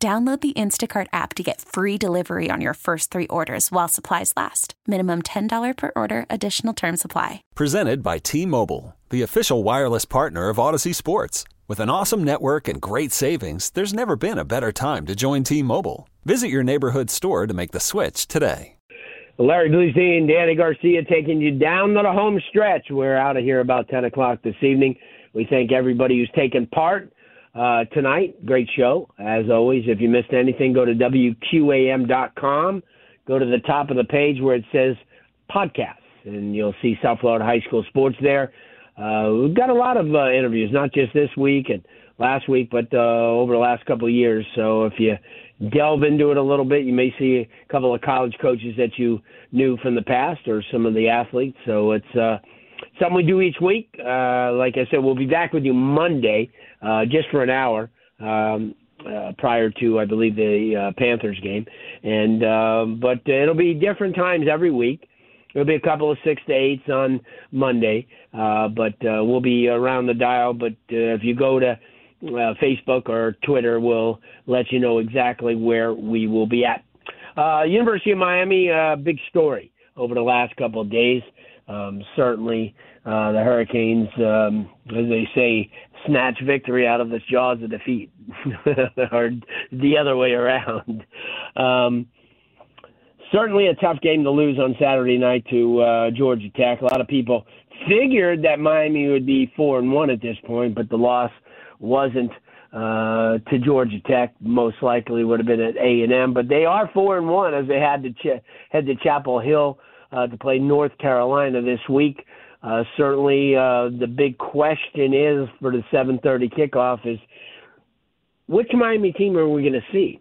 Download the Instacart app to get free delivery on your first three orders while supplies last. Minimum $10 per order, additional term supply. Presented by T Mobile, the official wireless partner of Audacy Sports. With an awesome network and great savings, there's never been a better time to join T Mobile. Visit your neighborhood store to make the switch today. Larry Blustein, Danny Garcia taking you down to the home stretch. We're out of here about 10 o'clock this evening. We thank everybody who's taken part uh, tonight. Great show, as always. If you missed anything, go to WQAM.com. Go to the top of the page where it says podcasts, and you'll see South Florida High School sports there. Uh, we've got a lot of uh, interviews, not just this week and last week, but uh, over the last couple of years. So if you delve into it a little bit, you may see a couple of college coaches that you knew from the past or some of the athletes. So it's uh, something we do each week. Uh, like I said, we'll be back with you Monday uh, just for an hour um, uh, prior to, I believe, the uh, Panthers game. And um, but it'll be different times every week. It'll be a couple of six to eights on Monday, uh, but uh, we'll be around the dial. But uh, if you go to uh, Facebook or Twitter, we'll let you know exactly where we will be at. Uh, University of Miami, uh, big story over the last couple of days. Um, certainly, uh, the Hurricanes, um, as they say, snatch victory out of the jaws of defeat, or the other way around. Um, certainly a tough game to lose on Saturday night to uh, Georgia Tech. A lot of people figured that Miami would be four and one at this point, but the loss wasn't uh, to Georgia Tech. Most likely would have been at A and M, but they are four and one as they had to ch- head to Chapel Hill uh, to play North Carolina this week. Uh, certainly, uh, the big question is for the 7:30 kickoff is which Miami team are we going to see?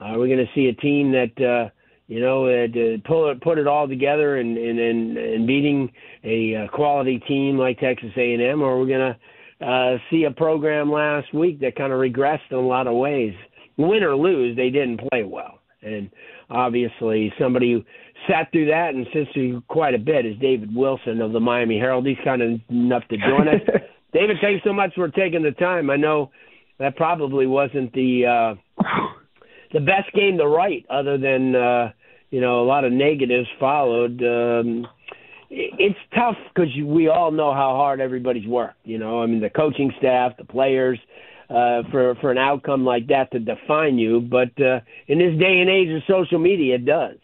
Are we going to see a team that uh, you know uh, pull it, put it all together and and and, and beating a uh, quality team like Texas A&M, or are we going to uh, see a program last week that kind of regressed in a lot of ways? Win or lose, they didn't play well, and obviously somebody sat through that and sits through quite a bit is David Wilson of the Miami Herald. He's kind of enough to join us. David, thanks so much for taking the time. I know that probably wasn't the uh, the best game to write, other than uh, you know a lot of negatives followed. Um, it's tough because we all know how hard everybody's worked. You know, I mean the coaching staff, the players, uh, for for an outcome like that to define you. But uh, in this day and age of social media, it does.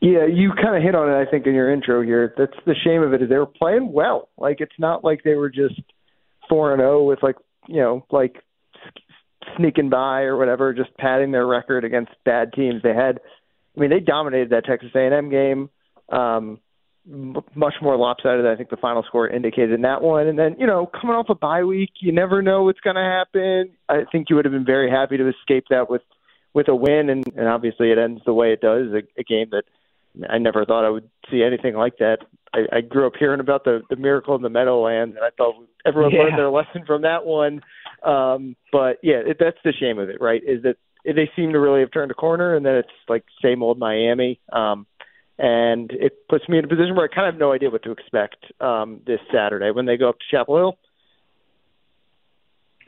Yeah, you kind of hit on it, I think, in your intro here. That's the shame of it is they were playing well. Like it's not like they were just four and zero oh with like you know like sneaking by or whatever, just padding their record against bad teams. They had, I mean, they dominated that Texas A&M game. Um, much more lopsided than I think the final score indicated in that one. And then, you know, coming off a bye week, you never know what's going to happen. I think you would have been very happy to escape that with with a win, and, and obviously it ends the way it does, a, a game that I never thought I would see anything like that. I, I grew up hearing about the the miracle in the Meadowlands, and I thought everyone yeah. learned their lesson from that one. Um, but yeah, it, that's the shame of it, right? Is that they seem to really have turned a corner, and then it's like same old Miami. Um, and it puts me in a position where I kind of have no idea what to expect um, this Saturday when they go up to Chapel Hill.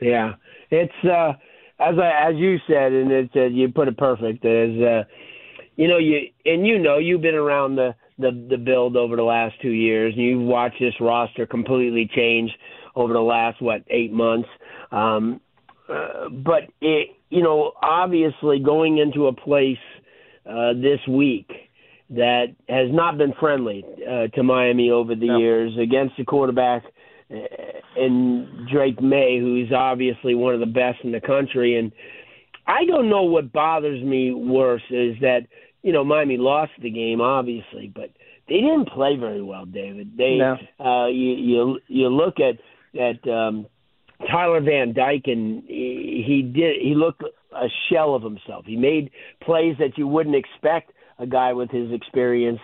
Yeah, it's uh, as I as you said, and it's uh, you put it perfect. Is uh, you know you and you know you've been around the the the build over the last two years, and you've watched this roster completely change over the last what eight months. Um, uh, but it, you know, obviously going into a place uh, this week that has not been friendly uh, to Miami over the no. years against the quarterback and uh, Drake Maye who's obviously one of the best in the country. And I don't know what bothers me worse is that you know Miami lost the game, obviously, but they didn't play very well, David. They no. uh, you you you look at at um, Tyler Van Dyke, and he, he did he looked a shell of himself. He made plays that you wouldn't expect a guy with his experience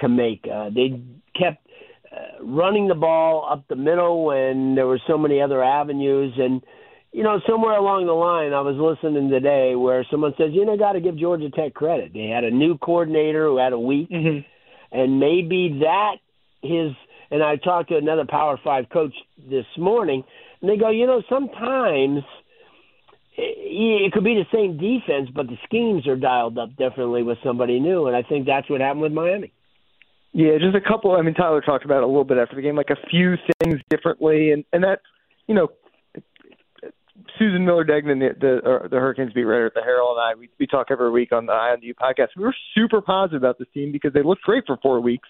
to make. Uh, they kept uh, running the ball up the middle when there were so many other avenues and you know, somewhere along the line, I was listening today where someone says, you know, got to give Georgia Tech credit. They had a new coordinator who had a week, mm-hmm. and maybe that his. And I talked to another Power Five coach this morning, and they go, you know, sometimes it could be the same defense, but the schemes are dialed up differently with somebody new, and I think that's what happened with Miami. Yeah, just a couple. I mean, Tyler talked about it a little bit after the game, like a few things differently, and and that you know Susan Miller Degnan, the the, uh, the Hurricanes beat writer at the Herald, and I we, we talk every week on the You podcast. We were super positive about this team because they looked great for four weeks,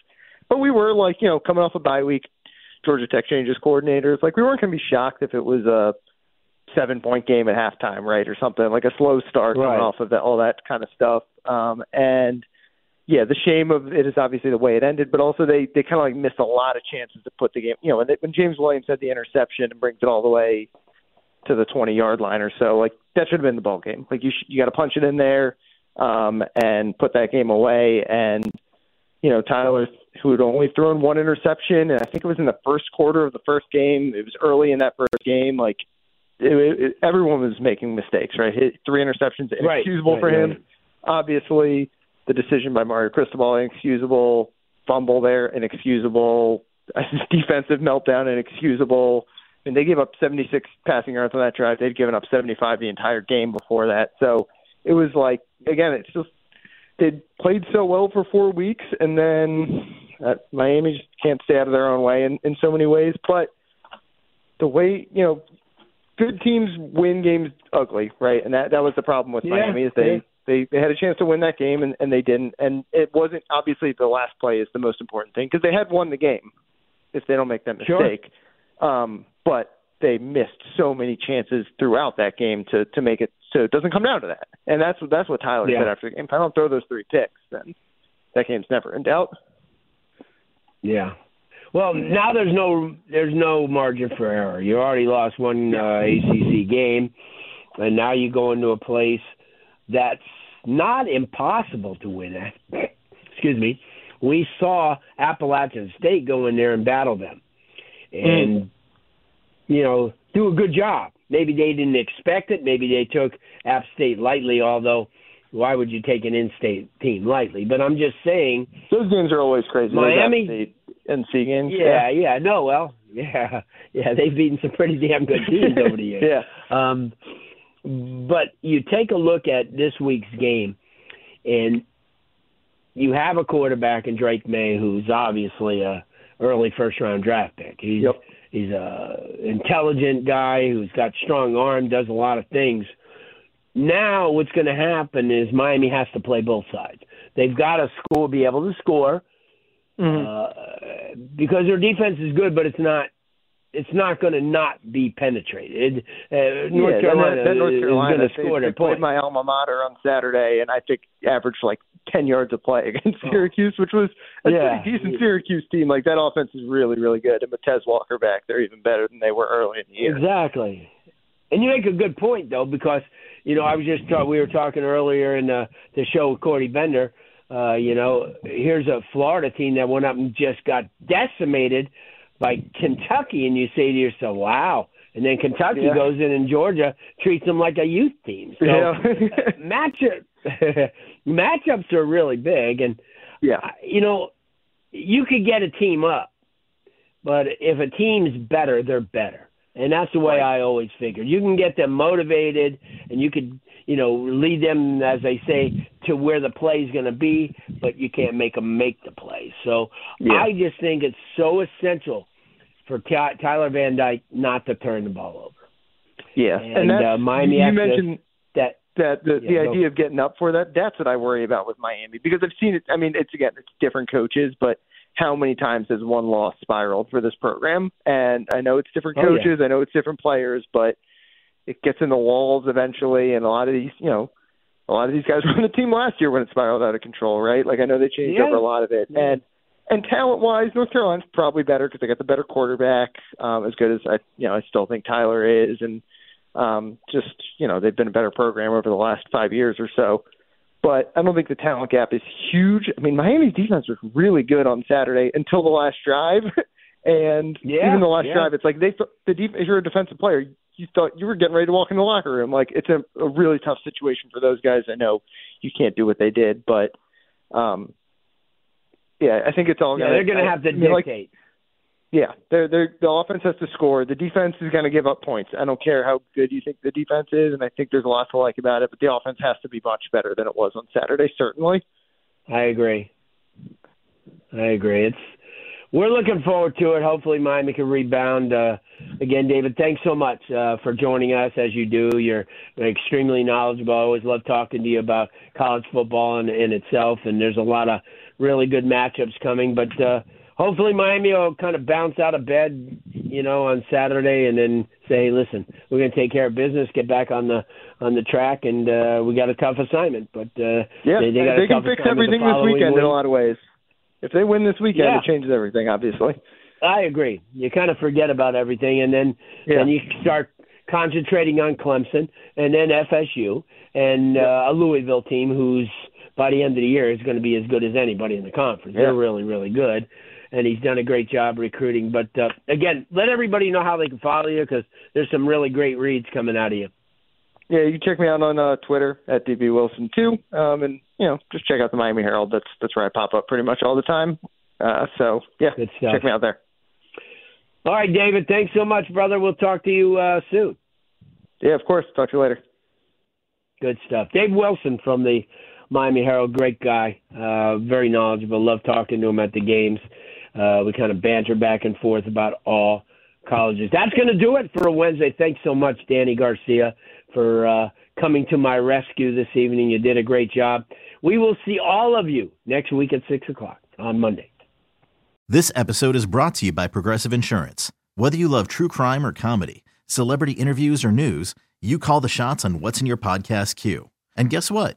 but we were like, you know, coming off a bye week, Georgia Tech changes coordinators. Like we weren't going to be shocked if it was a seven point game at halftime, right, or something like a slow start right. coming off of that, all that kind of stuff. Um, and yeah, the shame of it is obviously the way it ended, but also they they kind of like missed a lot of chances to put the game. You know, when, they, when James Williams had the interception and brings it all the way to the 20 yard line or so. Like that should have been the ball game. Like you sh- you got to punch it in there um, and put that game away. And you know Tyler, who had only thrown one interception, and I think it was in the first quarter of the first game. It was early in that first game. Like it, it, everyone was making mistakes, right? Hit three interceptions, inexcusable right, for him. Right. Obviously, the decision by Mario Cristobal inexcusable. Fumble there, inexcusable. defensive meltdown, inexcusable mean, they gave up 76 passing yards on that drive. They'd given up 75 the entire game before that. So it was like, again, it's just they played so well for four weeks, and then uh, Miami just can't stay out of their own way in, in so many ways. But the way you know, good teams win games ugly, right? And that that was the problem with yeah, Miami is they. Yeah. They they had a chance to win that game and, and they didn't and it wasn't obviously the last play is the most important thing because they had won the game if they don't make that mistake. Sure. Um, but they missed so many chances throughout that game to to make it so it doesn't come down to that. And that's what that's what Tyler yeah. said after the game. If I don't throw those three picks, then that game's never in doubt. Yeah. Well, now there's no there's no margin for error. You already lost one uh, ACC game, and now you go into a place that's not impossible to win at. Excuse me. We saw Appalachian State go in there and battle them, and mm you know, do a good job. Maybe they didn't expect it. Maybe they took App State lightly, although why would you take an in-state team lightly? But I'm just saying those games are always crazy. Miami State NC games. Yeah, yeah, yeah. No, well, yeah, yeah. They've beaten some pretty damn good teams over the years. yeah. Um, but you take a look at this week's game, and you have a quarterback in Drake Maye who's obviously a early first round draft pick. He's yep. He's a intelligent guy who's got strong arm, does a lot of things. Now, what's going to happen is Miami has to play both sides. They've got to score, be able to score, mm-hmm. uh, because their defense is good, but it's not it's not going to not be penetrated. Uh, North yeah, Carolina, North Carolina is going to score they, their they point. my alma mater on Saturday, and I think averaged like ten yards of play against oh. Syracuse, which was a yeah. pretty decent Syracuse team. Like that offense is really, really good. And Tez Walker back, they're even better than they were early in the year. Exactly. And you make a good point though, because you know I was just talk, we were talking earlier in the, the show with Cordy Bender. Uh, you know, here's a Florida team that went up and just got decimated by Kentucky, and you say to yourself, "Wow." And then Kentucky yeah. goes in and Georgia treats them like a youth team. So yeah. matchup matchups are really big, and yeah, you know, you could get a team up, but if a team's better, they're better, and that's the way right. I always figured. You can get them motivated, and you could, you know, lead them, as they say, to where the play's going to be, but you can't make them make the play. So yeah. I just think it's so essential for Tyler Van Dyke not to turn the ball over. Yeah, and, and uh, Miami you mentioned that the, yeah, the no. idea of getting up for that that's what I worry about with Miami because I've seen it. I mean, it's again it's different coaches, but how many times has one loss spiraled for this program? And I know it's different Oh, coaches, I know it's different players, but it gets in the walls eventually. And a lot of these, you know, a lot of these guys were on the team last year when it spiraled out of control, right? Like I know they changed Yeah. over a lot of it, Yeah. and and talent wise, North Carolina's probably better because they got the better quarterback. Um, as good as I, you know, I still think Tyler is, and Um, just you know, they've been a better program over the last five years or so. But I don't think the talent gap is huge. I mean, Miami's defense was really good on Saturday until the last drive, and yeah, even the last yeah. drive, it's like they the def- if you're a defensive player, you thought you were getting ready to walk in the locker room. Like it's a, a really tough situation for those guys. I know you can't do what they did, but um, yeah, I think it's all. Yeah, gonna, they're going to have to mean, like, dictate. Yeah, they're they're the offense has to score. The defense is going to give up points. I don't care how good you think the defense is, and I think there's a lot to like about it. But the offense has to be much better than it was on Saturday, certainly. I agree. I agree. It's we're looking forward to it. Hopefully, Miami can rebound. Uh, again, David, thanks so much uh, for joining us as you do. You're extremely knowledgeable. I always love talking to you about college football in, in itself, and there's a lot of really good matchups coming. But uh, hopefully, Miami will kind of bounce out of bed, you know, on Saturday, and then say, hey, "Listen, we're going to take care of business, get back on the on the track, and uh, we got a tough assignment." But uh, yeah, they, they, got they can fix everything this weekend week. in a lot of ways. If they win this weekend, Yeah. it changes everything. Obviously. I agree. You kind of forget about everything, and then Yeah. then you start concentrating on Clemson, and then FSU, and uh, a Louisville team who's by the end of the year is going to be as good as anybody in the conference. Yeah. They're really really good, and he's done a great job recruiting. But uh, again, let everybody know how they can follow you because there's some really great reads coming out of you. Yeah, you can check me out on uh, Twitter at DB Wilson too, um, and you know just check out the Miami Herald. That's that's where I pop up pretty much all the time. Uh, so yeah, check me out there. All right, David. Thanks so much, brother. We'll talk to you uh, soon. Yeah, of course. Talk to you later. Good stuff. Dave Wilson from the Miami Herald, great guy, uh, very knowledgeable. Love talking to him at the games. Uh, we kind of banter back and forth about all colleges. That's going to do it for a Wednesday. Thanks so much, Danny Garcia, for uh, coming to my rescue this evening. You did a great job. We will see all of you next week at 6 o'clock on Monday. This episode is brought to you by Progressive Insurance. Whether you love true crime or comedy, celebrity interviews or news, you call the shots on what's in your podcast queue. And guess what?